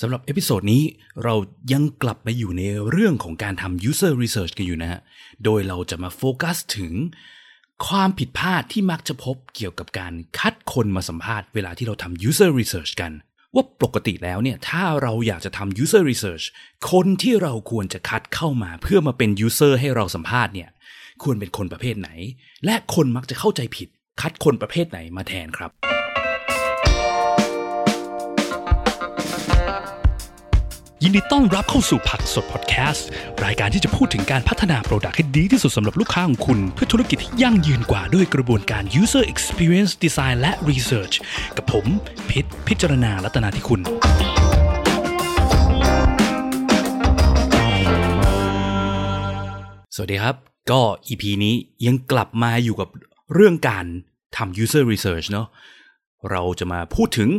สำหรับ episode นี้เรายังกลับมาอยู่ในเรื่องของการทำ user research กันอยู่นะฮะ โดยเราจะมาโฟกัสถึงความผิดพลาดที่มักจะพบเกี่ยวกับการคัดคนมาสัมภาษณ์เวลาที่เราทำ user research กัน ว่าปกติแล้วเนี่ยถ้าเราอยากจะทำ user research คนที่เราควรจะคัดเข้ามาเพื่อมาเป็น user ให้เราสัมภาษณ์เนี่ยควรเป็นคนประเภทไหน และคนมักจะเข้าใจผิดคัดคนประเภทไหนมาแทนครับ ยินดีต้อนรับเข้าสู่ผักสดพอดแคสต์ รายการที่จะพูดถึงการพัฒนาโปรดักต์ให้ดีที่สุดสำหรับลูกค้าของคุณ เพื่อธุรกิจที่ยั่งยืนกว่าด้วยกระบวนการ user experience design และ research กับผมพิษพิจารณาลัตนาที่คุณ สวัสดีครับ ก็ EP นี้ยังกลับมาอยู่กับเรื่องการทำ user research เนาะเราจะมาพูดถึง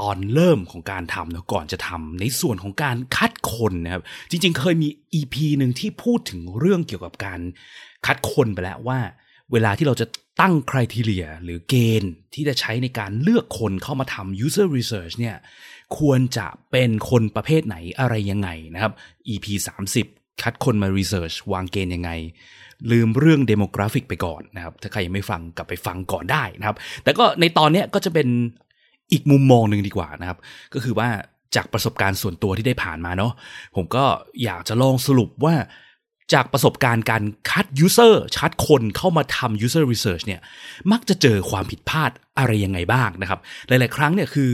ตอนเริ่มของการทำนะก่อนจะทำในส่วนของการคัดคนนะครับ จริงๆ เคยมี EP หนึ่งที่พูดถึงเรื่องเกี่ยวกับการคัดคนไปแล้วว่า เวลาที่เราจะตั้งคุณทีเลียหรือเกณฑ์ที่จะใช้ในการเลือกคนเข้ามาทำ user research เนี่ยควรจะเป็นคนประเภทไหนอะไรยังไงนะครับ EP 30 คัดคนมา research วางเกณฑ์ยังไง ลืมเรื่อง demographic ไปก่อนนะครับ ถ้าใครยังไม่ฟังกลับไปฟังก่อนได้นะครับ แต่ก็ในตอนเนี้ยก็จะเป็น อีกมุมมองหนึ่งดีกว่านะครับ ก็คือว่าจากประสบการณ์ส่วนตัวที่ได้ผ่านมาเนาะผมก็อยากจะลองสรุปว่าจากประสบการณ์การคัด user คัดคนเข้ามาทำ user research เนี่ยมักจะเจอความผิดพลาดอะไรยังไงบ้างนะครับ หลาย ๆ ครั้งเนี่ยคือ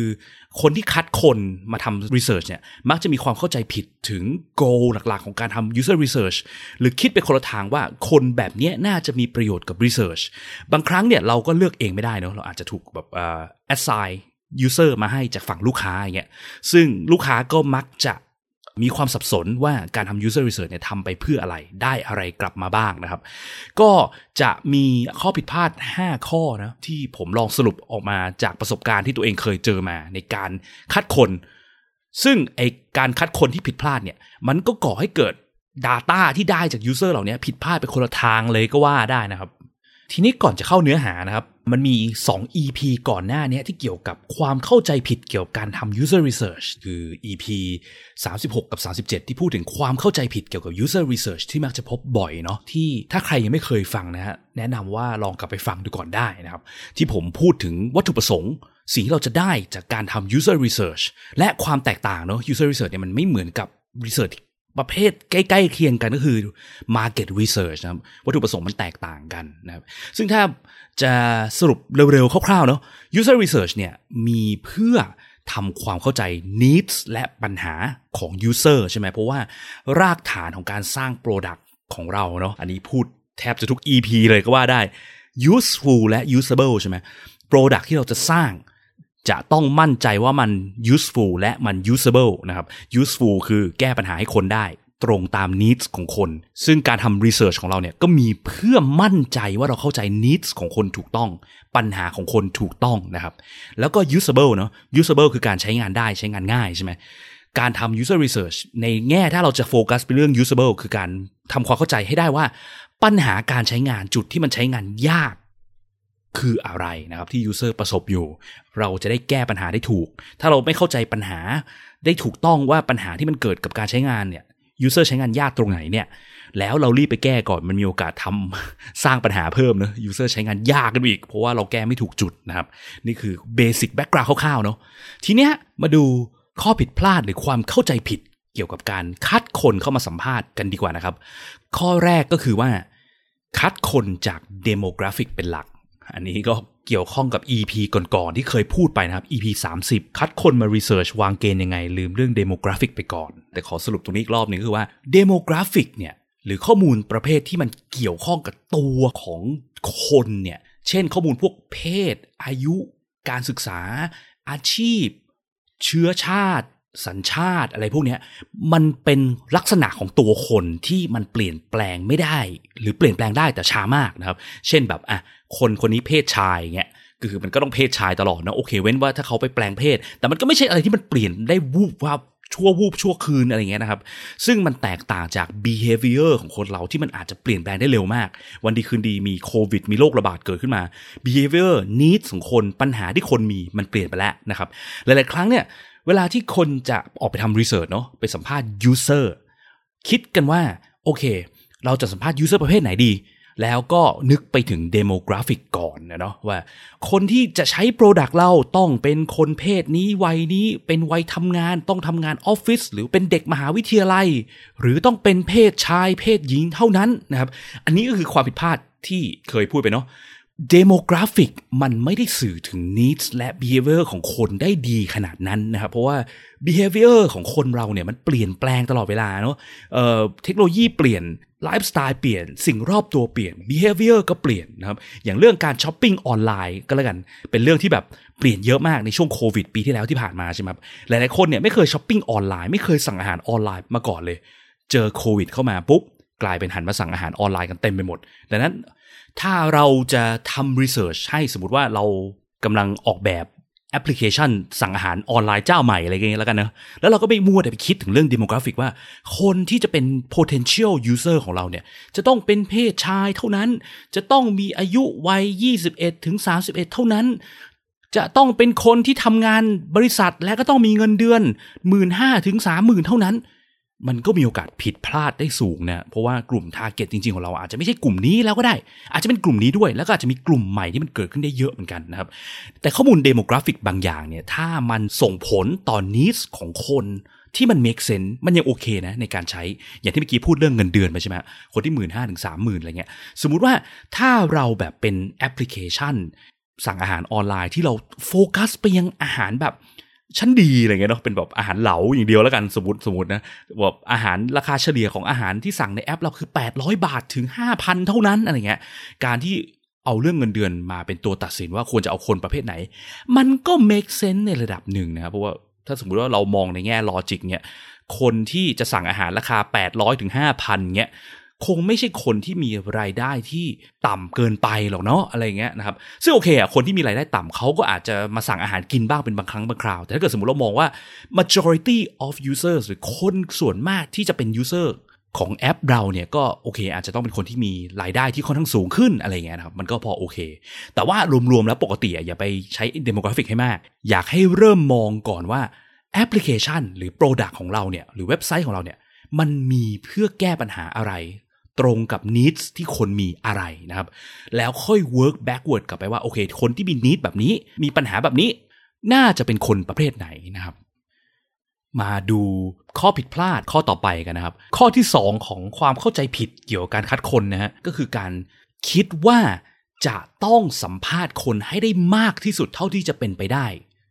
คนที่คัดคนมาทำ research เนี่ยมักจะมีความเข้าใจผิดถึง goal หลัก ๆ ของการทำ user research หรือคิดไปคนละทางว่าคนแบบนี้น่าจะมีประโยชน์กับ research บางครั้งเนี่ยเราก็เลือกเองไม่ได้เนาะเราอาจจะถูกแบบ uh, assign user มาให้จากฝั่งลูกค้าอย่างเงี้ยซึ่งลูกค้าก็มักจะมีความสับสนว่าการทำ user research เนี่ยทำไปเพื่ออะไรได้อะไรกลับมาบ้างนะครับ ก็จะมีข้อผิดพลาด 5 ข้อนะที่ผมลองสรุปออกมาจากประสบการณ์ที่ตัวเองเคยเจอมาในการคัดคน ซึ่งไอการคัดคนที่ผิดพลาดเนี่ย มันก็ก่อให้เกิด Data ที่ได้จาก user เหล่านี้ผิดพลาดไปคนละทางเลยก็ว่าได้นะครับ ทีนี้ก่อนจะเข้าเนื้อหานะครับ มันมี 2 EP ก่อนหน้านี้ที่เกี่ยวกับความเข้าใจผิดเกี่ยวกับการทำ user research คือ EP 36 กับ 37 ที่พูดถึงความเข้าใจผิดเกี่ยวกับ user research ที่มักจะพบบ่อยเนาะที่ถ้าใครยังไม่เคยฟังนะฮะแนะนำว่าลองกลับไปฟังดูก่อนได้นะครับ ที่ผมพูดถึงวัตถุประสงค์สิ่งที่เราจะได้จากการทำ user research และความแตกต่างเนาะ user research เนี่ยมันไม่เหมือนกับ research ประเภทใกล้ๆเคียงกันก็คือ market research นะครับวัตถุประสงค์มันแตกต่างกันนะครับซึ่งถ้า จะสรุปเร็วๆคร่าวๆเนาะ user research เนี่ยมีเพื่อทำความเข้าใจ needs และปัญหาของ user ใช่ไหมเพราะว่ารากฐานของการสร้าง product ของเราเนาะอันนี้พูดแทบจะทุก EP เลยก็ว่าได้ useful และ usable ใช่ไหม product ที่เราจะสร้างจะต้องมั่นใจว่ามัน useful และมัน usable นะครับ useful คือแก้ปัญหาให้คนได้ ตรงตาม needs ของคน ซึ่งการทำ research ของเราเนี่ยก็มีเพื่อมั่นใจว่าเราเข้าใจ needs ของคนถูกต้อง ปัญหาของคนถูกต้องนะครับ แล้วก็ usable เนาะ usable คือการใช้งานได้ใช้งานง่ายใช่ไหมการทำ user research ในแง่ถ้าเราจะโฟกัสไปเรื่อง usable คือการทำความเข้าใจให้ได้ว่า ปัญหาการใช้งานจุดที่มันใช้งานยากคืออะไรนะครับที่ user ประสบอยู่ เราจะได้แก้ปัญหาได้ถูก ถ้าเราไม่เข้าใจปัญหาได้ถูกต้องว่าปัญหาที่มันเกิดกับการใช้งานเนี่ย user ใช้งานยากตรงไหนเนี่ย แล้วเรารีบไปแก้ก่อนมันมีโอกาสทำสร้างปัญหาเพิ่มเนะ user ใช้งานยากกันอีก เพราะว่าเราแก้ไม่ถูกจุดนะครับ นี่คือ basic background คร่าวๆเนาะทีเนี้ยมาดูข้อผิดพลาดหรือความเข้าใจผิดเกี่ยวกับการคัดคนเข้ามาสัมภาษณ์กันดีกว่านะครับ ข้อแรกก็คือว่า คัดคนจาก demographic เป็นหลัก อันนี้ก็เกี่ยวข้องกับ EP ก่อนๆที่เคยพูดไปนะครับ EP 30 คัดคนมา research วางเกณฑ์ยังไง ลืมเรื่อง demographic ไปก่อน แต่ขอสรุปตรงนี้อีกรอบหนึงคือว่า demographic เนี่ยหรือข้อมูลประเภทที่มันเกี่ยวข้องกับตัวของคนเนี่ย เช่นข้อมูลพวกเพศ อายุ การศึกษา อาชีพ เชื้อชาติ สัญชาติอะไรพวกเนี้ยมันเป็นลักษณะของตัวคนที่มันเปลี่ยนแปลงไม่ได้ หรือเปลี่ยนแปลงได้แต่ช้ามากนะครับ เช่นแบบอะคนคนนี้เพศชายเงี้ยก็คือมันก็ต้องเพศชายตลอดนะโอเค เว้นว่าถ้าเขาไปแปลงเพศ แต่มันก็ไม่ใช่อะไรที่มันเปลี่ยนได้วูบว่าบชั่ววูบชั่วคืนอะไรเงี้ยนะครับ ซึ่งมันแตกต่างจาก behavior ของคนเราที่มันอาจจะเปลี่ยนแปลงได้เร็วมาก วันดีคืนดีมีโควิด มีโรคระบาดเกิดขึ้นมา behavior needs ของคนปัญหาที่คนมีมันเปลี่ยนไปแล้วนะครับ หลาย ๆ ครั้งเนี่ย เวลาที่คนจะออกไปทำรีเสิร์ชเนาะไปสัมภาษณ์ user คิดกันว่าโอเค เราจะสัมภาษณ์ user ประเภทไหนดี แล้วก็นึกไปถึง demographic ก่อนนะเนาะว่า คนที่จะใช้ Product เราต้องเป็นคนเพศนี้วัยนี้เป็นวัยทำงานต้องทำงานออฟฟิศหรือเป็นเด็กมหาวิทยาลัย หรือต้องเป็นเพศชายเพศหญิงเท่านั้นนะครับ อันนี้ก็คือความผิดพลาดที่เคยพูดไปเนาะ demographic มันไม่ได้สื่อถึง needs และ behavior ของคนได้ดีขนาดนั้นนะครับเพราะว่า behavior ของคนเราเนี่ยมันเปลี่ยนแปลงตลอดเวลาเนาะเทคโนโลยีเปลี่ยนไลฟ์สไตล์เปลี่ยนสิ่งรอบตัวเปลี่ยน behavior ก็เปลี่ยนนะครับอย่างเรื่องการช้อปปิ้งออนไลน์ก็แล้วกัน เป็นเรื่องที่แบบเปลี่ยนเยอะมากในช่วงโควิดปีที่แล้วที่ผ่านมาใช่ไหมครับหลายๆคนเนี่ยไม่เคยช้อปปิ้งออนไลน์ไม่เคยสั่งอาหารออนไลน์มาก่อนเลย เจอโควิดเข้ามาปุ๊บกลายเป็นหันมาสั่งอาหารออนไลน์กันเต็มไปหมดดังนั้น ถ้าเราจะทำรีเสิร์ชให้สมมติว่าเรากำลังออกแบบแอปพลิเคชันสั่งอาหารออนไลน์เจ้าใหม่อะไรเงี้ยแล้วกันเนะแล้วเราก็ไปมัวแต่ไปคิดถึงเรื่อง demographic ว่า คนที่จะเป็น potential user ของเราเนี่ย จะต้องเป็นเพศชายเท่านั้น จะต้องมีอายุวัย 21ถึง31 เท่านั้น จะต้องเป็นคนที่ทำงานบริษัทและก็ต้องมีเงินเดือนหมื่นห้าถึงสามหมื่นเท่านั้น มันก็มีโอกาสผิดพลาดได้สูงนะเพราะว่ากลุ่ม target จริงๆ ของเราอาจจะไม่ใช่กลุ่มนี้แล้วก็ได้ อาจจะเป็นกลุ่มนี้ด้วย แล้วก็อาจจะมีกลุ่มใหม่ที่มันเกิดขึ้นได้เยอะเหมือนกันนะครับ แต่ข้อมูล demographic บางอย่างเนี่ย ถ้ามันส่งผลต่อ needs ของคนที่มัน make sense มันยังโอเคนะในการใช้ อย่างที่เมื่อกี้พูดเรื่องเงินเดือนไปใช่ไหมคนที่หมื่นห้าถึงสามหมื่นอะไรเงี้ย สมมุติว่าถ้าเราแบบเป็นแอปพลิเคชัน สั่งอาหารออนไลน์ที่เราโฟกัสไปยังอาหารแบบ ชั้นดีอะไรเงี้ยเนาะเป็นแบบอาหารเหลาอย่างเดียวแล้วกันสมมติสมมตินะแบบอาหารราคาเฉลี่ยของอาหารที่สั่งในแอปเราคือ 800 บาทถึง 5,000 เท่านั้นอะไรเงี้ยการที่เอาเรื่องเงินเดือนมาเป็นตัวตัดสินว่าควรจะเอาคนประเภทไหน มันก็ make sense ในระดับหนึ่งนะครับเพราะว่าถ้าสมมุติว่าเรามองในแง่ logic เนี่ยคนที่จะสั่งอาหารราคา 800ถึง5,000เงี้ย คงไม่ใช่คนที่มีรายได้ที่ต่ำเกินไปหรอกเนาะอะไรเงี้ยนะครับซึ่งโอเคอะคนที่มีรายได้ต่ำเขาก็อาจจะมาสั่งอาหารกินบ้างเป็นบางครั้งบางคราว แต่ถ้าเกิดสมมติเรามองว่า majority of users หรือคนส่วนมากที่จะเป็น user ของแอปเราเนี่ยก็โอเค อาจจะต้องเป็นคนที่มีรายได้ที่ค่อนข้างสูงขึ้นอะไรเงี้ยนะครับมันก็พอโอเค แต่ว่ารวมๆแล้วปกติอย่าไปใช้ demographic ให้มาก อยากให้เริ่มมองก่อนว่าแอปพลิเคชัน หรือ Product ของเราเนี่ยหรือเว็บไซต์ของเราเนี่ยมันมีเพื่อแก้ปัญหาอะไร ตรงกับ needs ที่คนมีอะไรนะครับ แล้วค่อย work backward กลับไปว่าโอเค คนที่มี need แบบนี้ มีปัญหาแบบนี้ น่าจะเป็นคนประเภทไหนนะครับ มาดูข้อผิดพลาดข้อต่อไปกันนะครับ ข้อที่ 2 ของความเข้าใจผิดเกี่ยวกับการคัดคนนะฮะก็คือการคิดว่าจะต้องสัมภาษณ์คนให้ได้มากที่สุดเท่าที่จะเป็นไปได้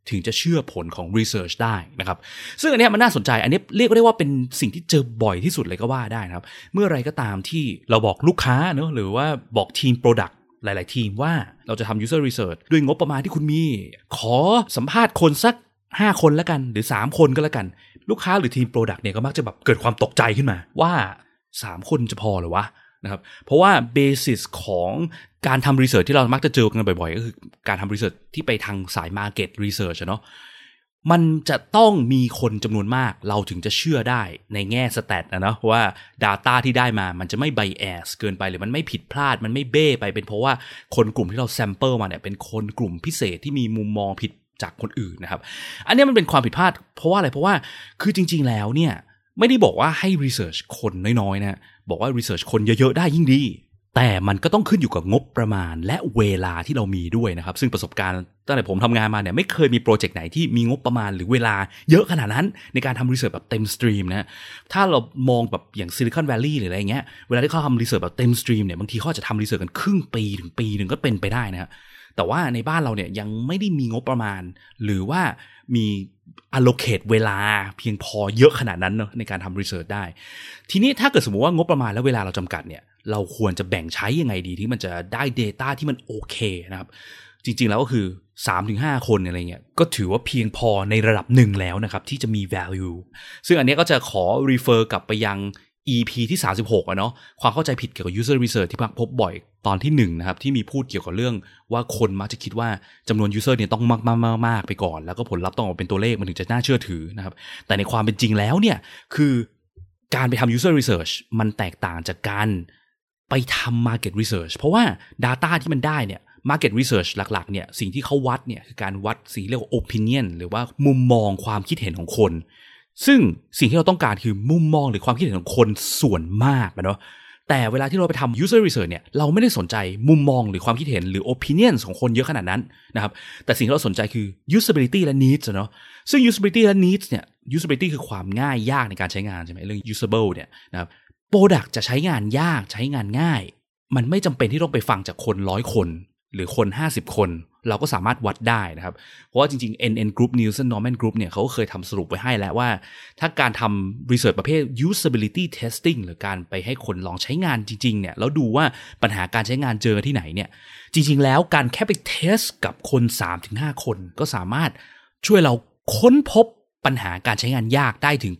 ถึงจะเชื่อผลของ research ได้นะครับ ซึ่งอันนี้มันน่าสนใจ อันนี้เรียกได้ว่าเป็นสิ่งที่เจอบ่อยที่สุดเลยก็ว่าได้นะครับ เมื่อไรก็ตามที่เราบอกลูกค้าเนอะหรือว่าบอกทีม Product หลาย ๆ ทีมว่าเราจะทำ user research ด้วยงบประมาณที่คุณมี ขอสัมภาษณ์คนสัก 5 คนแล้วกัน หรือ 3 คนก็แล้วกัน ลูกค้าหรือทีม Product เนี่ยก็มักจะแบบเกิดความตกใจขึ้นมาว่า 3 คนจะพอหรือวะ นะครับเพราะว่าเบสิสของการทำรีเสิร์ชที่เรามักจะเจอกันบ่อยๆ ก็คือการทำ research ที่ไปทางสาย market research เนาะมันจะต้องมีคนจำนวนมากเราถึงจะเชื่อได้ในแง่ stat นะเนาะว่า Data ที่ได้มามันจะไม่ bias เกินไปหรือมันไม่ผิดพลาดมันไม่เบ้ไปเป็นเพราะว่าคนกลุ่มที่เรา sample มาเนี่ยเป็นคนกลุ่มพิเศษที่มีมุมมองผิดจากคนอื่นนะครับ อันนี้มันเป็นความผิดพลาดเพราะว่าอะไรเพราะว่าคือจริง ๆแล้วเนี่ย ไม่ได้บอกว่าให้ research คนน้อยๆนะบอกว่า research คนเยอะๆได้ยิ่งดี แต่มันก็ต้องขึ้นอยู่กับงบประมาณและเวลาที่เรามีด้วยนะครับ ซึ่งประสบการณ์ตั้งแต่ผมทำงานมาเนี่ยไม่เคยมี project ไหนที่มีงบประมาณหรือเวลาเยอะขนาดนั้น ในการทำ research แบบเต็ม steam นะถ้าเรามองแบบอย่าง Silicon Valley หรืออะไรเงี้ยเวลาที่เขาทำ research แบบเต็ม steam เนี่ยบางทีเขาจะทำ research กันครึ่งปีถึงปีหนึ่งก็เป็นไปได้นะแต่ว่าในบ้านเราเนี่ยยังไม่ได้มีงบประมาณ หรือว่า มี allocate เวลาเพียงพอเยอะขนาดนั้นเนอะในการทำ research ได้ ทีนี้ถ้าเกิดสมมติว่างบประมาณและเวลาเราจำกัดเนี่ย เราควรจะแบ่งใช้ยังไงดีที่มันจะได้ Data ที่มันโอเคนะครับ จริงๆแล้วก็คือ 3-5 คนอะไรเงี้ยก็ถือว่าเพียงพอในระดับหนึ่งแล้วนะครับ ที่จะมี value ซึ่งอันนี้ก็จะขอ refer กลับไปยัง EP ที่ 36อะเนาะความเข้าใจผิดเกี่ยวกับ user research ที่พักพบบ่อยตอนที่1นนะครับที่มีพูดเกี่ยวกับเรื่องว่าคนมักจะคิดว่าจำนวน user เนี่ยต้องมากมากมากไปก่อน แล้วก็ผลลัพธ์ต้องออกเป็นตัวเลขมันถึงจะน่าเชื่อถือนะครับแต่ในความเป็นจริงแล้วเนี่ยคือการไปทำ user research มันแตกต่างจากการไปทำ market research เพราะว่า Data ที่มันได้เนี่ย market research หลักๆเนี่ยสิ่งที่เขาวัดเนี่ยคือการวัดสิ่งเรียกว่า opinion หรือว่ามุมมองความคิดเห็นของคน ซึ่งสิ่งที่เราต้องการคือมุมมองหรือความคิดเห็นของคนส่วนมากนะเนาะแต่เวลาที่เราไปทำ user research เนี่ยเราไม่ได้สนใจมุมมองหรือความคิดเห็นหรือ opinion ของคนเยอะขนาดนั้นนะครับแต่สิ่งที่เราสนใจคือ usability และ needs เนาะซึ่ง usability และ needs เนี่ย usability คือความง่ายยากในการใช้งานใช่ไหมเรื่อง usable เนี่ยนะครับ product จะใช้งานยากใช้งานง่าย มันไม่จำเป็นที่ต้องไปฟังจากคนร้อยคน หรือคน 50 คน เราก็สามารถวัดได้นะครับ เพราะว่าจริงๆ NN Group Nielsen Norman Group เนี่ยเขาก็เคยทำสรุปไว้ให้แล้วว่า ถ้าการทำ research ประเภท usability testing หรือการไปให้คนลองใช้งานจริงๆเนี่ยแล้วดูว่าปัญหาการใช้งานเจอที่ไหนเนี่ยจริง ๆ แล้วการแค่ไปเทสกับคน 3-5 คน ก็สามารถช่วยเราค้นพบปัญหาการใช้งานยากได้ถึง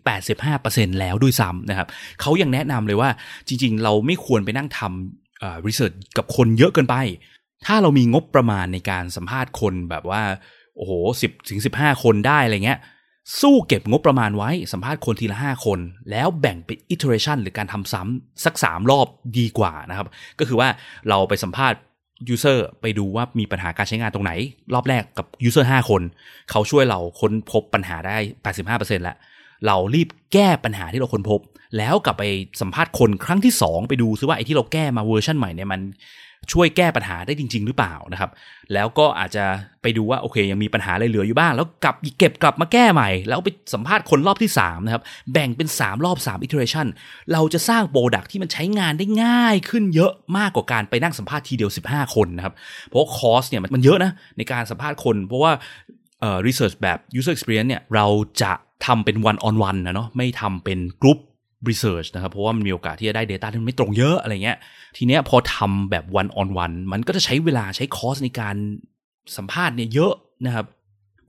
85%แล้วด้วยซ้ำนะครับเขายังแนะนำเลยว่าจริง ๆ เราไม่ควรไปนั่งทำรีเสิร์ชกับคนเยอะเกินไป ถ้าเรามีงบประมาณในการสัมภาษณ์คนแบบว่าโอ้โหสิบถึงสิบห้าคนได้อะไรเงี้ย สู้เก็บงบประมาณไว้สัมภาษณ์คนทีละห้าคน แล้วแบ่งเป็น iteration หรือการทำซ้ำสักสามรอบดีกว่านะครับ ก็คือว่าเราไปสัมภาษณ์ user ไปดูว่ามีปัญหาการใช้งานตรงไหน รอบแรกกับ user 5 คน เขาช่วยเราค้นพบปัญหาได้ 85%แล้วเรารีบแก้ปัญหาที่เราค้นพบ แล้วกลับไปสัมภาษณ์คนครั้งที่ 2 ไปดูซิว่าไอ้ที่เราแก้มาเวอร์ชันใหม่เนี่ยมัน ช่วยแก้ปัญหาได้จริง ๆ หรือเปล่านะครับ แล้วก็อาจจะไปดูว่าโอเค ยังมีปัญหาอะไรเหลืออยู่บ้าง แล้วกลับเก็บกลับมาแก้ใหม่ แล้วไปสัมภาษณ์คนรอบที่3นะครับแบ่งเป็น 3 รอบ 3 iteration เราจะสร้างโปรดักที่มันใช้งานได้ง่ายขึ้นเยอะมากกว่าการไปนั่งสัมภาษณ์ทีเดียว 15 คนนะครับเพราะคอสเนี่ยมันเยอะนะในการสัมภาษณ์คน เพราะว่าเอ่อ research แบบ user experience เนี่ยเราจะทำเป็น one on one นะเนาะไม่ทำเป็นกรุ๊ป research นะครับ เพราะว่ามันมีโอกาสที่จะได้ Data ที่มันไม่ตรงเยอะอะไรเงี้ย ทีเนี้ยพอทำแบบ one on one มันก็จะใช้เวลาใช้คอสในการสัมภาษณ์เนี่ยเยอะนะครับ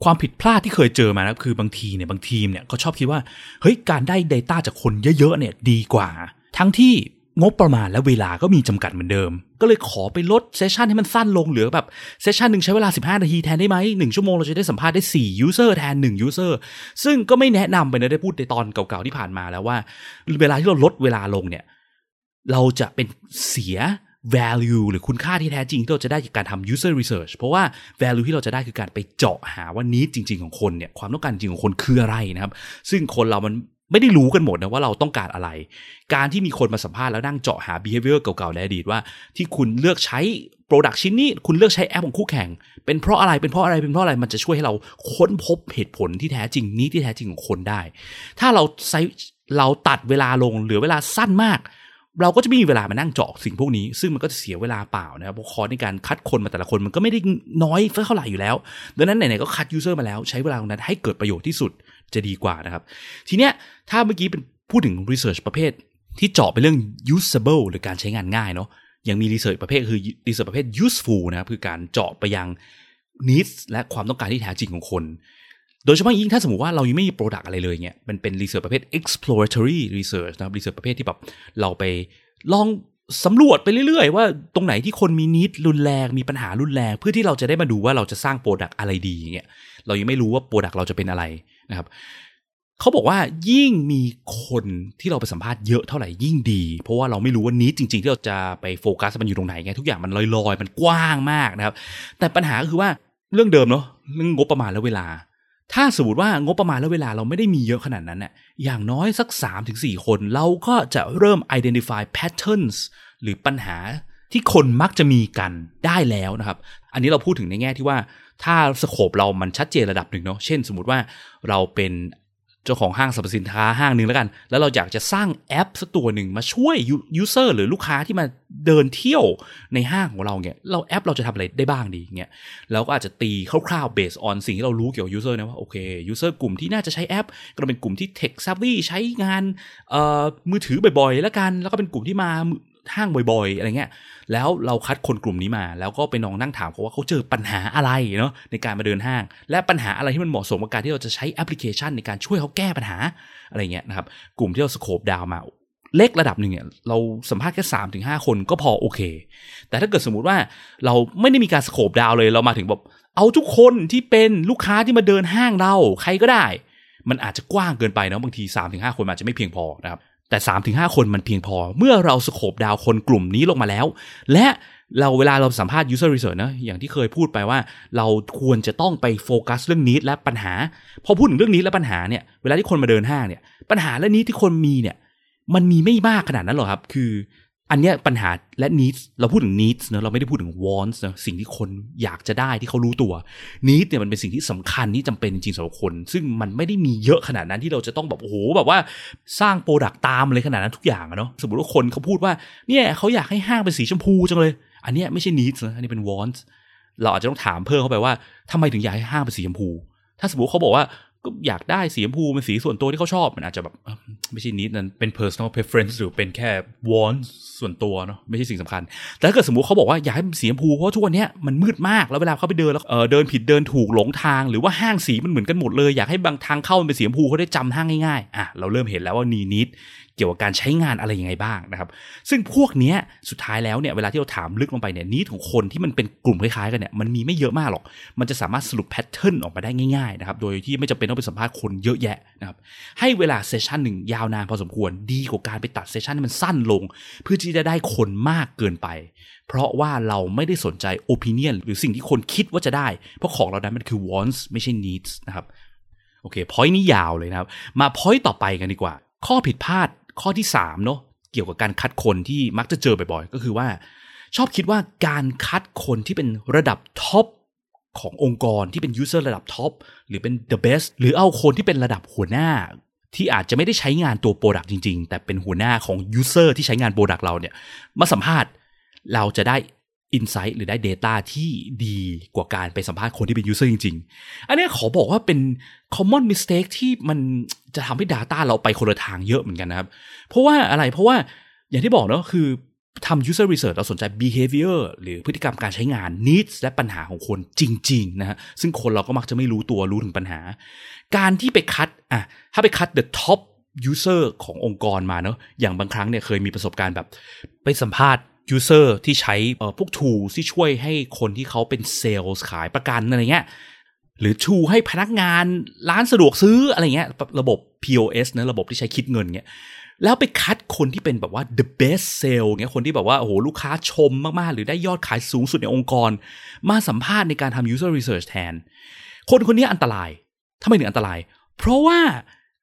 ความผิดพลาดที่เคยเจอมานะคือบางทีเนี่ยบางทีมเนี่ยก็ชอบคิดว่า เฮ้ย การได้ Data จากคนเยอะๆเนี่ยดีกว่า ทั้งที่ งบประมาณและเวลาก็มีจำกัดเหมือนเดิม ก็เลยขอไปลดเซสชันให้มันสั้นลงเหลือแบบเซสชันหนึ่งใช้เวลา 15 นาทีแทนได้ไหมหนึ่งชั่วโมงเราจะได้สัมภาษณ์ได้ 4 user แทน 1 user ซึ่งก็ไม่แนะนำไปนะได้พูดในตอนเก่าๆที่ผ่านมาแล้วว่า เวลาที่เราลดเวลาลงเนี่ย เราจะเป็นเสีย value หรือคุณค่าที่แท้จริงที่เราจะได้จากการทำ user research เพราะว่า value ที่เราจะได้คือการไปเจาะหาว่า need จริง ๆของคนเนี่ยความต้องการจริงของคนคืออะไรนะครับ ซึ่งคนเรามัน ไม่ได้รู้กันหมดนะว่าเราต้องการอะไร การที่มีคนมาสัมภาษณ์แล้วนั่งเจาะหา behavior เก่าๆในอดีตว่า ที่คุณเลือกใช้ product ชิ้นนี้ คุณเลือกใช้แอปของคู่แข่ง เป็นเพราะอะไรเป็นเพราะอะไรเป็นเพราะอะไรมันจะช่วยให้เราค้นพบเหตุผลที่แท้จริงนี้ที่แท้จริงของคนได้ ถ้าเราใช้เราตัดเวลาลงเหลือเวลาสั้นมาก เราก็จะไม่มีเวลามานั่งเจาะสิ่งพวกนี้ ซึ่งมันก็จะเสียเวลาเปล่านะครับเพราะคอร์สในการคัดคนมาแต่ละคนมันก็ไม่ได้น้อยเท่าไหร่อยู่แล้ว ดังนั้นไหนๆก็คัด user มาแล้ว ใช้เวลาตรงนั้นให้เกิดประโยชน์ที่สุดจะดีกว่านะครับ ทีเนี้ยถ้าเมื่อกี้เป็นพูดถึง research ประเภท ที่เจาะไปเรื่อง usable หรือการใช้งานง่ายเนาะยังมี research ประเภทคือ research ประเภท useful นะครับคือการเจาะไปยัง needs และความต้องการที่แท้จริงของคน โดยเฉพาะยิ่งถ้าสมมติว่าเรายังไม่มี product อะไรเลยเนี่ยมันเป็น research ประเภท exploratory research นะครับ research ประเภทที่แบบเราไปลองสำรวจไปเรื่อยๆ ว่าตรงไหนที่คนมี needs รุนแรงมีปัญหารุนแรง เพื่อที่เราจะได้มาดูว่าเราจะสร้าง product อะไรดีอย่างเงี้ยเรายังไม่รู้ว่า product เราจะเป็นอะไรนะครับเขาบอกว่ายิ่งมีคนที่เราไปสัมภาษณ์เยอะเท่าไหร่ยิ่งดี เพราะว่าเราไม่รู้ว่านี้จริง ๆ ที่เราจะไปโฟกัสมันอยู่ตรงไหนไงทุกอย่างมันลอยๆ มันกว้างมากนะครับ แต่ปัญหาคือว่าเรื่องเดิมเนาะเรื่องงบประมาณและเวลา ถ้าสมมติว่างบประมาณและเวลาเราไม่ได้มีเยอะขนาดนั้นเนี่ยอย่างน้อยสัก 3-4 คน เราก็จะเริ่ม identify patterns หรือปัญหาที่คนมักจะมีกันได้แล้วนะครับ อันนี้เราพูดถึงในแง่ที่ว่าถ้าสโคปเรามันชัดเจนระดับหนึ่งเนาะ เช่นสมมติว่าเราเป็น จ้าของห้างสรรพสินค้าห้างหนึ่งแล้วกัน แล้วเราอยากจะสร้างแอปสักตัวหนึ่งมาช่วยยูเซอร์หรือลูกค้าที่มาเดินเที่ยวในห้างของเราเนี่ยเราแอปเราจะทำอะไรได้บ้างดีเงี้ยเราก็อาจจะตีคร่าวๆ based on สิ่งที่เรารู้เกี่ยวกับ user นะว่าโอเค user กลุ่มที่น่าจะใช้แอป ก็เป็นกลุ่มที่ tech savvy ใช้งานมือถือบ่อยๆแล้วกัน แล้วก็เป็นกลุ่มที่มา ห้างบ่อยๆ อะไรเงี้ย แล้วเราคัดคนกลุ่มนี้มา แล้วก็ไปลองนั่งถามเขาว่าเขาเจอปัญหาอะไรเนาะในการมาเดินห้าง และปัญหาอะไรที่มันเหมาะสมกับการที่เราจะใช้แอปพลิเคชันในการช่วยเขาแก้ปัญหาอะไรเงี้ยนะครับ กลุ่มที่เราสโคปดาวมาเล็กระดับหนึ่งเนี่ยเราสัมภาษณ์แค่สามถึงห้าคนก็พอโอเค แต่ถ้าเกิดสมมุติว่าเราไม่ได้มีการสโคปดาวเลยเรามาถึงแบบเอาทุกคนที่เป็นลูกค้าที่มาเดินห้างเราใครก็ได้ มันอาจจะกว้างเกินไปนะบางที3าถึงหคนอาจจะไม่เพียงพอนะครับ แต่ 3-5 คนมันเพียงพอ เมื่อเราสโคบดาวคนกลุ่มนี้ลงมาแล้ว และเราเวลาเราสัมภาษณ์ user research นะอย่างที่เคยพูดไปว่า เราควรจะต้องไปโฟกัสเรื่องนี้และปัญหา พอพูดถึงเรื่องนี้และปัญหาเนี่ยเวลาที่คนมาเดินห้างเนี่ยปัญหาและนี้ที่คนมีเนี่ยมันมีไม่มากขนาดนั้นหรอกครับ คือ อันเนี้ยปัญหาและ needs เราพูดถึง needs เนะเราไม่ได้พูดถึง wants นะสิ่งที่คนอยากจะได้ที่เขารู้ตัว needs เนี่ยมันเป็นสิ่งที่สำคัญที่จำเป็นจริงๆสำหรับคน ซึ่งมันไม่ได้มีเยอะขนาดนั้นที่เราจะต้องแบบโอ้โหแบบว่าสร้าง product ตามเลยขนาดนั้นทุกอย่างอะเนาะสมมติว่าคนเขาพูดว่าเนี่ยเขาอยากให้ห้างเป็นสีชมพูจังเลย อันเนี้ยไม่ใช่ needs นะอันนี้เป็น wants เราอาจจะต้องถามเพิ่มเข้าไปว่าทำไมถึงอยากให้ห้างเป็นสีชมพู ถ้าสมมติเขาบอกว่า ก็อยากได้สีชมพูเป็นสีส่วนตัวที่เขาชอบ มันอาจจะแบบไม่ใช่นิดนั้นเป็น personal preference หรือเป็นแค่ want ส่วนตัวเนาะไม่ใช่สิ่งสำคัญ แต่ถ้าเกิดสมมติเขาบอกว่าอยากให้เป็นสีชมพูเพราะทุกวันนี้มันมืดมากแล้วเวลาเขาไปเดินแล้วเออเดินผิดเดินถูกหลงทางหรือว่าห้างสีมันเหมือนกันหมดเลยอยากให้บางทางเข้ามันเป็นสีชมพูเขาได้จำห้างง่ายๆอะเราเริ่มเห็นแล้วว่านีนิด กี่ยวกับการใช้งานอะไรยังไงบ้างนะครับ ซึ่งพวกเนี้ยสุดท้ายแล้วเนี่ยเวลาที่เราถามลึกลงไปเนี่ย needs ของคนที่มันเป็นกลุ่มคล้ายๆกันเนี่ยมันมีไม่เยอะมากหรอก มันจะสามารถสรุป pattern ออกมาได้ง่ายๆนะครับโดยที่ไม่จำเป็นต้องไปสัมภาษณ์คนเยอะแยะนะครับให้เวลา session หนึ่งยาวนานพอสมควรดีกว่าการไปตัด session ให้มันสั้นลง เพื่อที่จะได้คนมากเกินไป เพราะว่าเราไม่ได้สนใจ opinion หรือสิ่งที่คนคิดว่าจะได้ เพราะของเหล่านั้นมันคือ wants ไม่ใช่ needs นะครับโอเค point นี้ยาวเลยนะครับ มา point ต่อไปกันดีกว่า ข้อผิดพลาด ข้อที่3เนาะเกี่ยวกับการคัดคนที่มักจะเจอบ่อยๆ ก็คือว่า ชอบคิดว่าการคัดคนที่เป็นระดับ top ขององค์กรที่เป็น user ระดับ top หรือเป็น the best หรือเอาคนที่เป็นระดับหัวหน้า ที่อาจจะไม่ได้ใช้งานตัว product จริง ๆ แต่เป็นหัวหน้าของ user ที่ใช้งาน product เราเนี่ยมาสัมภาษณ์เราจะได้ Insight หรือได้ Data ที่ดีกว่าการไปสัมภาษณ์คนที่เป็น User จริง ๆ อันนี้ขอบอกว่าเป็น common mistake ที่มันจะทำให้ Data เราไปคนละทางเยอะเหมือนกันนะครับ เพราะว่าอะไรเพราะว่าอย่างที่บอกเนาะคือทำ user research เราสนใจ behavior หรือพฤติกรรมการใช้งาน needs และปัญหาของคนจริง ๆ นะฮะ ซึ่งคนเราก็มักจะไม่รู้ตัวรู้ถึงปัญหา การที่ไปคัดอะถ้าไปคัด the top user ขององค์กรมาเนาะอย่างบางครั้งเนี่ยเคยมีประสบการณ์แบบ ไปสัมภาษณ์ user ที่ใช้พวก tool ที่ช่วยให้คนที่เขาเป็นเซลล์ขายประกันอะไรเงี้ยหรือชูให้พนักงานร้านสะดวกซื้ออะไรเงี้ยระบบ POS นะระบบที่ใช้คิดเงินเงี้ยแล้วไปคัดคนที่เป็นแบบว่า the best sale เงี้ยคนที่แบบว่าโอ้โหลูกค้าชมมากๆ หรือได้ยอดขายสูงสุดในองค์กร มาสัมภาษณ์ในการทำ user research แทน คนคนนี้อันตรายทำไมถึงอันตราย เพราะว่า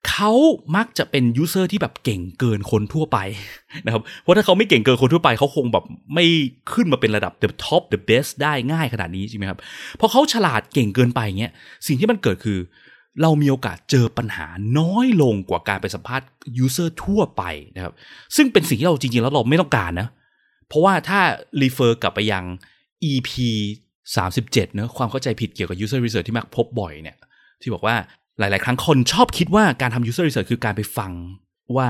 เขามักจะเป็นยูเซอร์ที่แบบเก่งเกินคนทั่วไปนะครับ เพราะถ้าเขาไม่เก่งเกินคนทั่วไป เขาคงแบบไม่ขึ้นมาเป็นระดับ the top the best ได้ง่ายขนาดนี้ใช่ไหมครับพอเขาฉลาดเก่งเกินไปเงี้ยสิ่งที่มันเกิดคือ เรามีโอกาสเจอปัญหาน้อยลงกว่าการไปสัมภาษณ์ยูเซอร์ทั่วไปนะครับ ซึ่งเป็นสิ่งที่เราจริงๆ แล้วเราไม่ต้องการนะ เพราะว่าถ้า refer กลับไปยัง EP 37เนะความเข้าใจผิดเกี่ยวกับ user research ที่มักพบบ่อยเนี่ยที่บอกว่า หลาย ๆ ครั้งคนชอบคิดว่าการทำ user research คือการไปฟังว่า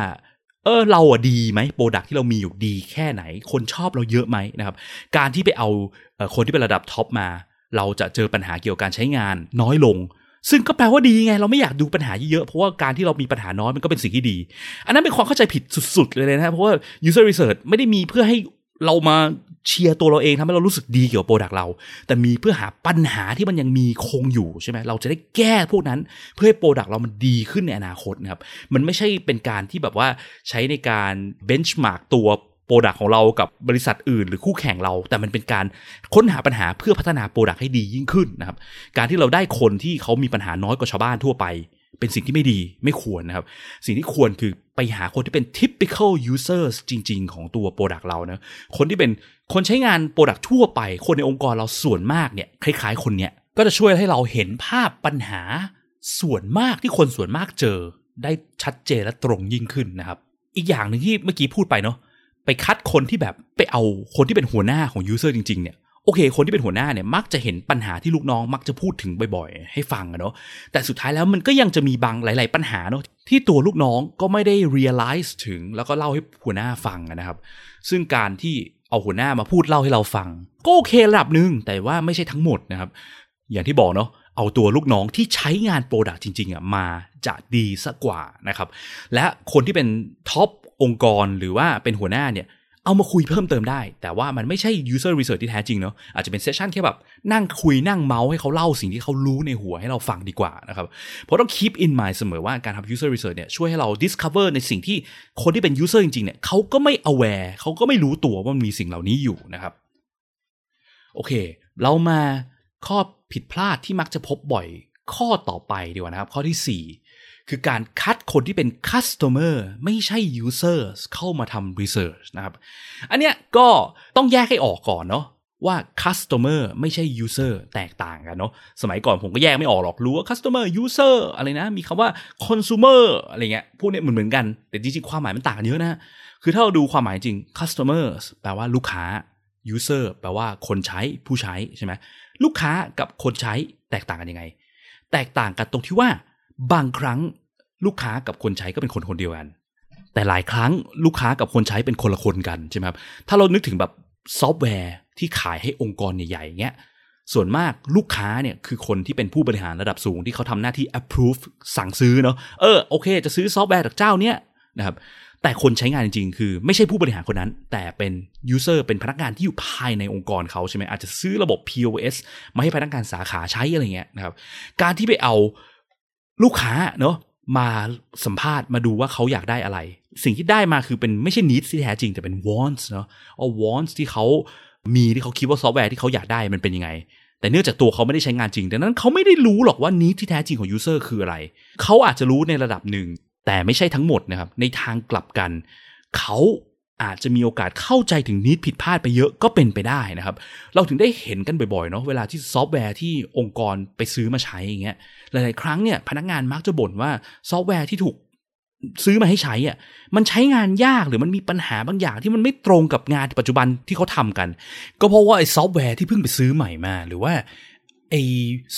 เออเราอะดีไหม product ที่เรามีอยู่ดีแค่ไหน คนชอบเราเยอะไหมนะครับ การที่ไปเอาคนที่เป็นระดับ top มา เราจะเจอปัญหาเกี่ยวกับการใช้งานน้อยลง ซึ่งก็แปลว่าดีไง เราไม่อยากดูปัญหาเยอะเพราะว่าการที่เรามีปัญหาน้อยมันก็เป็นสิ่งที่ดี อันนั้นเป็นความเข้าใจผิดสุด ๆ เลยนะเพราะว่า user research ไม่ได้มีเพื่อให้ เรามาเชียร์ตัวเราเองทำให้เรารู้สึกดีเกี่ยวกับ product เรา แต่มีเพื่อหาปัญหาที่มันยังมีคงอยู่ใช่ไหมเราจะได้แก้พวกนั้นเพื่อให้ product เรามันดีขึ้นในอนาคตนะครับ มันไม่ใช่เป็นการที่แบบว่าใช้ในการ benchmark ตัว product ของเรากับบริษัทอื่น หรือคู่แข่งเรา แต่มันเป็นการค้นหาปัญหาเพื่อพัฒนา product ให้ดียิ่งขึ้นนะครับ การที่เราได้คนที่เขามีปัญหาน้อยกว่าชาวบ้านทั่วไป เป็นสิ่งที่ไม่ดีไม่ควรนะครับ สิ่งที่ควรคือไปหาคนที่เป็น typical users จริง ๆ ของตัว product เรานะคนที่เป็นคนใช้งาน product ทั่วไป คนในองค์กรเราส่วนมากเนี่ยคล้ายๆ คนเนี้ยก็จะช่วยให้เราเห็นภาพปัญหาส่วนมากที่คนส่วนมากเจอได้ชัดเจนและตรงยิ่งขึ้นนะครับ อีกอย่างหนึ่งที่เมื่อกี้พูดไปเนาะไปคัดคนที่แบบไปเอาคนที่เป็นหัวหน้าของ user จริง ๆ เนี่ย โอเค คนที่เป็นหัวหน้าเนี่ยมักจะเห็นปัญหาที่ลูกน้องมักจะพูดถึงบ่อยๆ ให้ฟังอะเนาะแต่สุดท้ายแล้วมันก็ยังจะมีบางหลาย ๆ ปัญหาเนาะที่ตัวลูกน้องก็ไม่ได้ realize ถึง แล้วก็เล่าให้หัวหน้าฟังนะครับ ซึ่งการที่เอาหัวหน้ามาพูดเล่าให้เราฟัง ก็โอเคระดับหนึ่งแต่ว่าไม่ใช่ทั้งหมดนะครับ อย่างที่บอกเนาะเอาตัวลูกน้องที่ใช้งาน product จริงๆอะมาจะดีซะกว่านะครับ และคนที่เป็น top องค์กรหรือว่าเป็นหัวหน้าเนี่ย เอามาคุยเพิ่มเติมได้ แต่ว่ามันไม่ใช่ user research ที่แท้จริงเนาะอาจจะเป็น session แค่แบบนั่งคุยนั่งเมาท์ให้เขาเล่าสิ่งที่เขารู้ในหัวให้เราฟังดีกว่านะครับเพราะต้อง keep in mind เสมอว่าการทำ user research เนี่ยช่วยให้เรา discover ในสิ่งที่คนที่เป็น user จริงๆเนี่ยเขาก็ไม่ aware เขาก็ไม่รู้ตัวว่ามันมีสิ่งเหล่านี้อยู่นะครับโอเค เรามาข้อผิดพลาดที่มักจะพบบ่อยข้อต่อไปดีกว่านะครับ ข้อที่ 4 คือการคัดคนที่เป็น customer ไม่ใช่ users เข้ามาทำ research นะครับ อันเนี้ยก็ต้องแยกให้ออกก่อนเนาะว่า customer ไม่ใช่ user แตกต่างกันเนาะ สมัยก่อนผมก็แยกไม่ออกหรอก รู้ว่า customer user อะไรนะ มีคำว่า consumer อะไรเงี้ย พวกเนี้ยเหมือนเหมือนกัน แต่จริงๆ ความหมายมันต่างกันเยอะนะ คือถ้าเราดูความหมายจริง customer แปลว่าลูกค้า user แปลว่าคนใช้ผู้ใช้ใช่ไหม ลูกค้ากับคนใช้แตกต่างกันยังไง แตกต่างกันตรงที่ว่า บางครั้งลูกค้ากับคนใช้ก็เป็นคนคนเดียวกัน แต่หลายครั้งลูกค้ากับคนใช้เป็นคนละคนกันใช่ไหมครับถ้าเรานึกถึงแบบซอฟต์แวร์ที่ขายให้องค์กรใหญ่ๆเงี้ยส่วนมากลูกค้าเนี่ยคือคนที่เป็นผู้บริหารระดับสูงที่เขาทำหน้าที่ approve สั่งซื้อเนาะเออโอเค จะซื้อซอฟต์แวร์จากเจ้าเนี้ยนะครับแต่คนใช้งานจริงๆ คือไม่ใช่ผู้บริหารคนนั้น แต่เป็น user เป็นพนักงานที่อยู่ภายในองค์กรเขาใช่ไหมอาจจะซื้อระบบ POS มาให้พนักงานสาขาใช้อะไรเงี้ยนะครับการที่ไปเอา ลูกค้าเนาะมาสัมภาษณ์มาดูว่าเขาอยากได้อะไร สิ่งที่ได้มาคือเป็นไม่ใช่ needs ที่แท้จริง แต่เป็น wants เนาะเอา wants ที่เขามีที่เขาคิดว่าซอฟต์แวร์ที่เขาอยากได้มันเป็นยังไง แต่เนื่องจากตัวเขาไม่ได้ใช้งานจริง ดังนั้นเขาไม่ได้รู้หรอกว่า need ที่แท้จริงของ user คืออะไร เขาอาจจะรู้ในระดับหนึ่ง แต่ไม่ใช่ทั้งหมดนะครับในทางกลับกัน เขา อาจจะมีโอกาสเข้าใจถึง need ผิดพลาดไปเยอะก็เป็นไปได้นะครับ เราถึงได้เห็นกันบ่อยๆเนาะเวลาที่ซอฟต์แวร์ที่องค์กรไปซื้อมาใช้อย่างเงี้ยหลายๆ ครั้งเนี่ยพนักงานมักจะบ่นว่าซอฟต์แวร์ที่ถูกซื้อมาให้ใช้อะมันใช้งานยากหรือมันมีปัญหาบางอย่างที่มันไม่ตรงกับงานปัจจุบันที่เขาทำกัน ก็เพราะว่าไอ้ซอฟต์แวร์ที่เพิ่งไปซื้อใหม่มา หรือว่าไอ้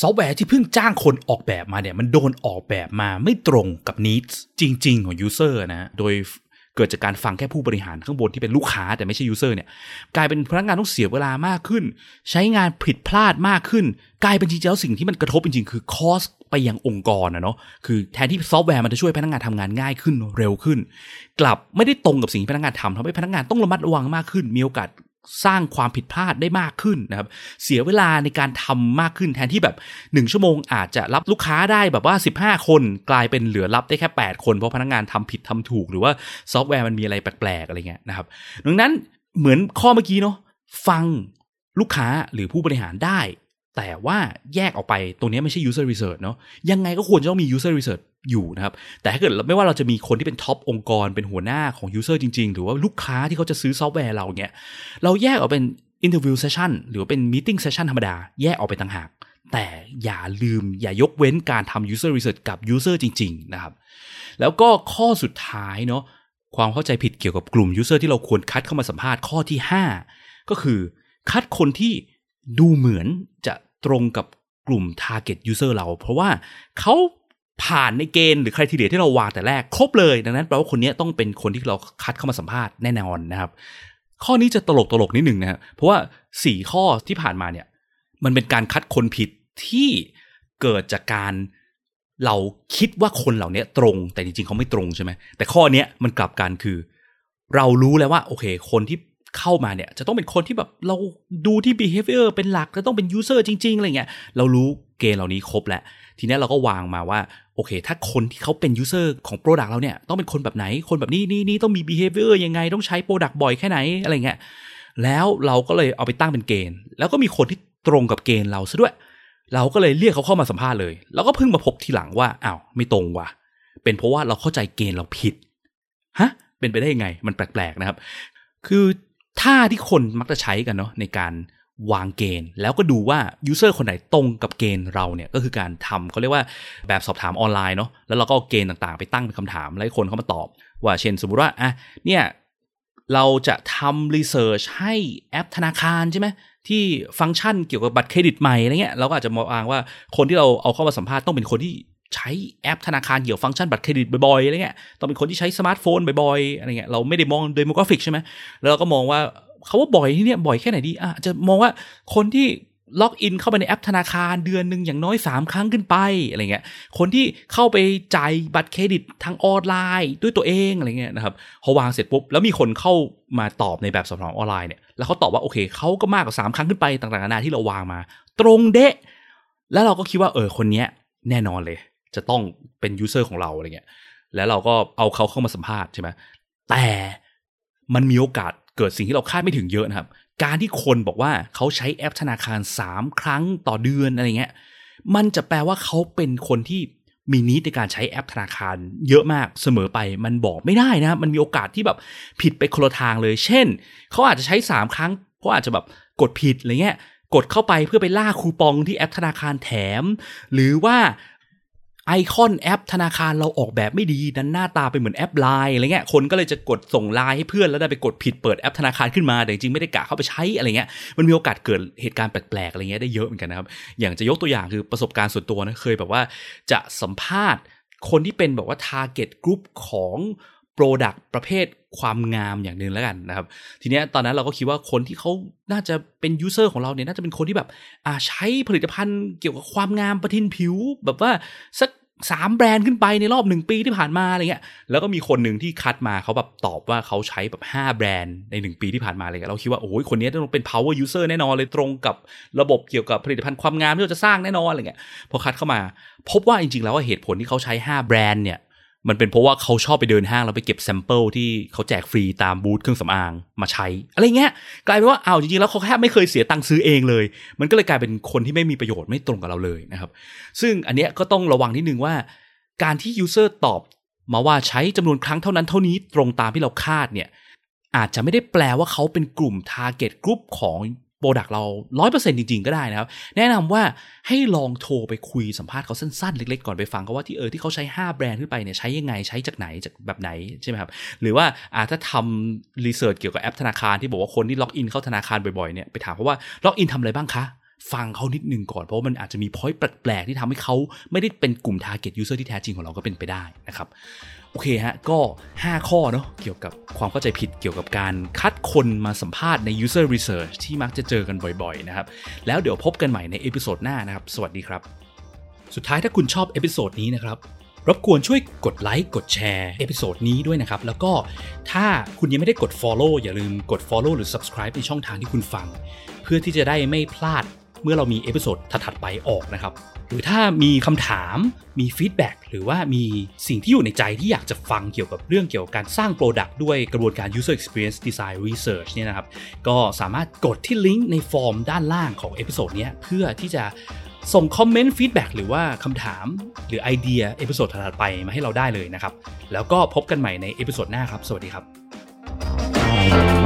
ซอฟต์แวร์ที่เพิ่งจ้างคนออกแบบมาเนี่ยมันโดนออกแบบมาไม่ตรงกับ need จริง ๆ ของ user นะโดย เกิดจากการฟังแค่ผู้บริหารข้างบนที่เป็นลูกค้าแต่ไม่ใช่ user เนี่ยกลายเป็นพนักงานต้องเสียเวลามากขึ้น ใช้งานผิดพลาดมากขึ้น กลายเป็นจริงๆแล้วสิ่งที่มันกระทบจริงๆ คือ cost ไปยังองค์กรนะเนาะคือแทนที่ซอฟต์แวร์มันจะช่วยพนักงานทำงานง่ายขึ้นเร็วขึ้น กลับไม่ได้ตรงกับสิ่งที่พนักงานทำทำให้พนักงานต้องระมัดระวังมากขึ้น มีโอกาส สร้างความผิดพลาดได้มากขึ้นนะครับ เสียเวลาในการทำมากขึ้นแทนที่แบบ 1 ชั่วโมงอาจจะรับลูกค้าได้แบบว่า 15 คนกลายเป็นเหลือรับได้แค่ 8 คนเพราะพนักงานทำผิดทำถูก หรือว่าซอฟต์แวร์มันมีอะไรแปลกๆอะไรเงี้ยนะครับ ดังนั้นเหมือนข้อเมื่อกี้เนาะฟังลูกค้าหรือผู้บริหารได้ แต่ว่าแยกออกไปตรงนี้ไม่ใช่ user research เนาะยังไงก็ควรจะต้องมี user research อยู่นะครับ แต่ถ้าเกิดไม่ว่าเราจะมีคนที่เป็น top องค์กรเป็นหัวหน้าของ user จริง ๆ หรือว่าลูกค้าที่เขาจะซื้อซอฟต์แวร์เราเนี่ยเราแยกออกเป็น interview session หรือว่าเป็น meeting session ธรรมดา แยกออกไปต่างหาก แต่อย่าลืมอย่ายกเว้นการทำ user research กับ user จริง ๆ นะครับ แล้วก็ข้อสุดท้ายเนาะความเข้าใจผิดเกี่ยวกับกลุ่ม user ที่เราควรคัดเข้ามาสัมภาษณ์ข้อที่ 5 ก็คือคัดคนที่ดูเหมือนจะตรงกับกลุ่ม target user เรา เพราะว่าเขา ผ่านในเกณฑ์หรือใครทีเดียที่เราวางแต่แรกครบเลยดังนั้นแปลว่าคนนี้ต้องเป็นคนที่เราคัดเข้ามาสัมภาษณ์แน่นอนนะครับ ข้อนี้จะตลกตลกนิดหนึ่งนะครับเพราะว่าสี่ข้อที่ผ่านมาเนี่ย มันเป็นการคัดคนผิดที่เกิดจากการเราคิดว่าคนเหล่านี้ตรง แต่จริงๆเขาไม่ตรงใช่ไหมแต่ข้อนี้มันกลับกันคือ เรารู้แล้วว่า โอเค คนที่ เข้ามาเนี่ยจะต้องเป็นคนที่แบบเราดูที่ behavior เป็นหลักจะต้องเป็น user จริง ๆอะไรเงี้ยเรารู้เกณฑ์เหล่านี้ครบแล้ว ทีนี้เราก็วางมาว่า โอเค ถ้าคนที่เขาเป็น user ของ product เราเนี่ยต้องเป็นคนแบบไหนคนแบบนี้นี่นี่ต้องมี behavior ยังไงต้องใช้ product บ่อยแค่ไหนอะไรเงี้ยแล้วเราก็เลยเอาไปตั้งเป็นเกณฑ์ แล้วก็มีคนที่ตรงกับเกณฑ์เราซะด้วย เราก็เลยเรียกเขาเข้ามาสัมภาษณ์เลยแล้วก็เพิ่งมาพบทีหลังว่าอ้าวไม่ตรงว่ะเป็นเพราะว่าเราเข้าใจเกณฑ์เราผิดฮะเป็นไปได้ยังไงมันแปลกๆนะครับ คือ ท่าที่คนมักจะใช้กันเนาะในการวางเกณฑ์ แล้วก็ดูว่า user คนไหนตรงกับเกณฑ์เราเนี่ยก็คือการทำเขาเรียกว่าแบบสอบถามออนไลน์เนาะแล้วเราก็เอาเกณฑ์ต่างๆ ไปตั้งเป็นคำถามแล้วให้คนเข้ามาตอบ ว่าเช่นสมมุติว่าอะเนี่ยเราจะทำ research ให้แอปธนาคารใช่ไหมที่ฟังก์ชันเกี่ยวกับบัตรเครดิตใหม่อะไรเงี้ยเราก็อาจจะมองว่าคนที่เราเอาเข้ามาสัมภาษณ์ต้องเป็นคนที่ ใช้แอปธนาคารเกี่ยวฟังก์ชันบัตรเครดิตบ่อยๆอะไรเงี้ยต้องเป็นคนที่ใช้สมาร์ทโฟนบ่อยๆอะไรเงี้ยเราไม่ได้มอง demographic ใช่ไหมแล้วเราก็มองว่าเขาว่าบ่อยที่เนี่ยบ่อยแค่ไหนดีอะจะมองว่าคนที่ login เข้าไปในแอปธนาคารเดือนหนึ่งอย่างน้อย 3 ครั้งขึ้นไปอะไรเงี้ย คนที่เข้าไปจ่ายบัตรเครดิตทางออนไลน์ด้วยตัวเองอะไรเงี้ยนะครับพอวางเสร็จปุ๊บ แล้วมีคนเข้ามาตอบในแบบสอบถามออนไลน์เนี่ย แล้วเขาตอบว่าโอเคเขาก็มากกว่า 3 ครั้งขึ้นไปต่างๆนานาที่เราวางมา ตรงเดะ แล้วเราก็คิดว่าเออคนเนี้ยแน่นอนเลย จะต้องเป็นยูเซอร์ของเราอะไรเงี้ยแล้วเราก็เอาเขาเข้ามาสัมภาษณ์ใช่ไหมแต่มันมีโอกาสเกิดสิ่งที่เราคาดไม่ถึงเยอะนะครับ การที่คนบอกว่าเขาใช้แอปธนาคาร 3 ครั้งต่อเดือนอะไรเงี้ยมันจะแปลว่าเขาเป็นคนที่มีนิดในการใช้แอปธนาคารเยอะมากเสมอไปมันบอกไม่ได้นะ มันมีโอกาสที่แบบผิดไปคนละทางเลย เช่น เขาอาจจะใช้ 3 ครั้งเพราะอาจจะแบบกดผิดอะไรเงี้ยกดเข้าไปเพื่อไปล่าคูปองที่แอปธนาคารแถม หรือว่า ไอคอนแอปธนาคารเราออกแบบไม่ดีนั้นหน้าตาเป็นเหมือนแอปไลน์อะไรเงี้ยคนก็เลยจะกดส่งไลน์ให้เพื่อนแล้วได้ไปกดผิดเปิดแอปธนาคารขึ้นมาแต่จริงไม่ได้กะเข้าไปใช้อะไรเงี้ยมันมีโอกาสเกิดเหตุการณ์แปลกๆอะไรเงี้ยได้เยอะเหมือนกันนะครับอย่างจะยกตัวอย่างคือประสบการณ์ส่วนตัวนะเคยแบบว่าจะสัมภาษณ์ คนที่เป็นแบบว่า target group ของ Product ประเภทความงามอย่างหนึ่งแล้วกันนะครับ ทีเนี้ยตอนนั้นเราก็คิดว่าคนที่เขาน่าจะเป็นยูเซอร์ของเราเนี่ยน่าจะเป็นคนที่แบบอ่าใช้ผลิตภัณฑ์เกี่ยวกับความงามประทินผิว แบบว่าสัก สามแบรนด์ขึ้นไปในรอบหนึ่งปีที่ผ่านมาอะไรเงี้ย แล้วก็มีคนหนึ่งที่คัดมาเขาแบบตอบว่าเขาใช้แบบห้าแบรนด์ในหนึ่งปีที่ผ่านมาอะไรเงี้ยเราคิดว่าโอ้ยคนนี้ต้องเป็น power user แน่นอนเลยตรงกับระบบเกี่ยวกับผลิตภัณฑ์ความงามที่เราจะสร้างแน่นอนอะไรเงี้ยพอคัดเข้ามา พบว่าจริงๆแล้วว่เหตุผลที่เขาใช้ห้าแบรนด์เนี่ย มันเป็นเพราะว่าเขาชอบไปเดินห้างแล้วไปเก็บ sample ที่เขาแจกฟรีตามบูธเครื่องสำอางมาใช้ อะไรเงี้ยกลายเป็นว่าเอาจริงๆแล้วเขาแค่ไม่เคยเสียตังค์ซื้อเองเลย มันก็เลยกลายเป็นคนที่ไม่มีประโยชน์ไม่ตรงกับเราเลยนะครับ ซึ่งอันเนี้ยก็ต้องระวังนิดนึงว่า การที่ user ตอบมาว่าใช้จำนวนครั้งเท่านั้นเท่านี้ตรงตามที่เราคาดเนี่ยอาจจะไม่ได้แปลว่าเขาเป็นกลุ่ม Target Group ของ product เราร้อยเปอร์เซ็นต์จริง ๆ ก็ได้นะครับ แนะนำว่าให้ลองโทรไปคุยสัมภาษณ์เขาสั้นๆ เล็ก ๆ ก่อนไปฟังเขาว่าที่เออที่เขาใช้ 5 แบรนด์ขึ้นไปเนี่ยใช้ยังไงใช้จากไหนจากแบบไหนใช่ไหมครับหรือว่าอาถ้าทำ research เกี่ยวกับแอปธนาคารที่บอกว่าคนที่ login เข้าธนาคารบ่อยๆเนี่ยไปถามเขาว่า login ทำอะไรบ้างคะ ฟังเขานิดนึงก่อน เพราะว่ามันอาจจะมี point แปลกๆที่ทำให้เขาไม่ได้เป็นกลุ่ม target user ที่แท้จริงของเราก็เป็นไปได้นะครับ โอเคฮะ ก็ 5 ข้อเนาะเกี่ยวกับความเข้าใจผิดเกี่ยวกับการคัดคนมาสัมภาษณ์ใน user research ที่มักจะเจอกันบ่อยๆนะครับ แล้วเดี๋ยวพบกันใหม่ใน episode หน้านะครับ สวัสดีครับ สุดท้ายถ้าคุณชอบ episode นี้นะครับรบกวนช่วยกดไลค์กดแชร์ episode นี้ด้วยนะครับ แล้วก็ถ้าคุณยังไม่ได้กด Follow อย่าลืมกด Follow หรือ Subscribe ในช่องทางที่คุณฟัง เพื่อที่จะได้ไม่พลาด เมื่อเรามี episode ถัดๆไปออกนะครับ หรือถ้ามีคำถามมี feedback หรือว่ามีสิ่งที่อยู่ในใจที่อยากจะฟังเกี่ยวกับเรื่องเกี่ยวกับการสร้าง Product ด้วยกระบวนการ User Experience Design Research เนี่ยนะครับ ก็สามารถกดที่ลิงก์ในฟอร์มด้านล่างของ episode นี้เพื่อที่จะส่งคอมเมนต์ feedback หรือว่าคำถามหรือไอเดีย episode ถัดๆไปมาให้เราได้เลยนะครับ แล้วก็พบกันใหม่ใน episode หน้าครับ สวัสดีครับ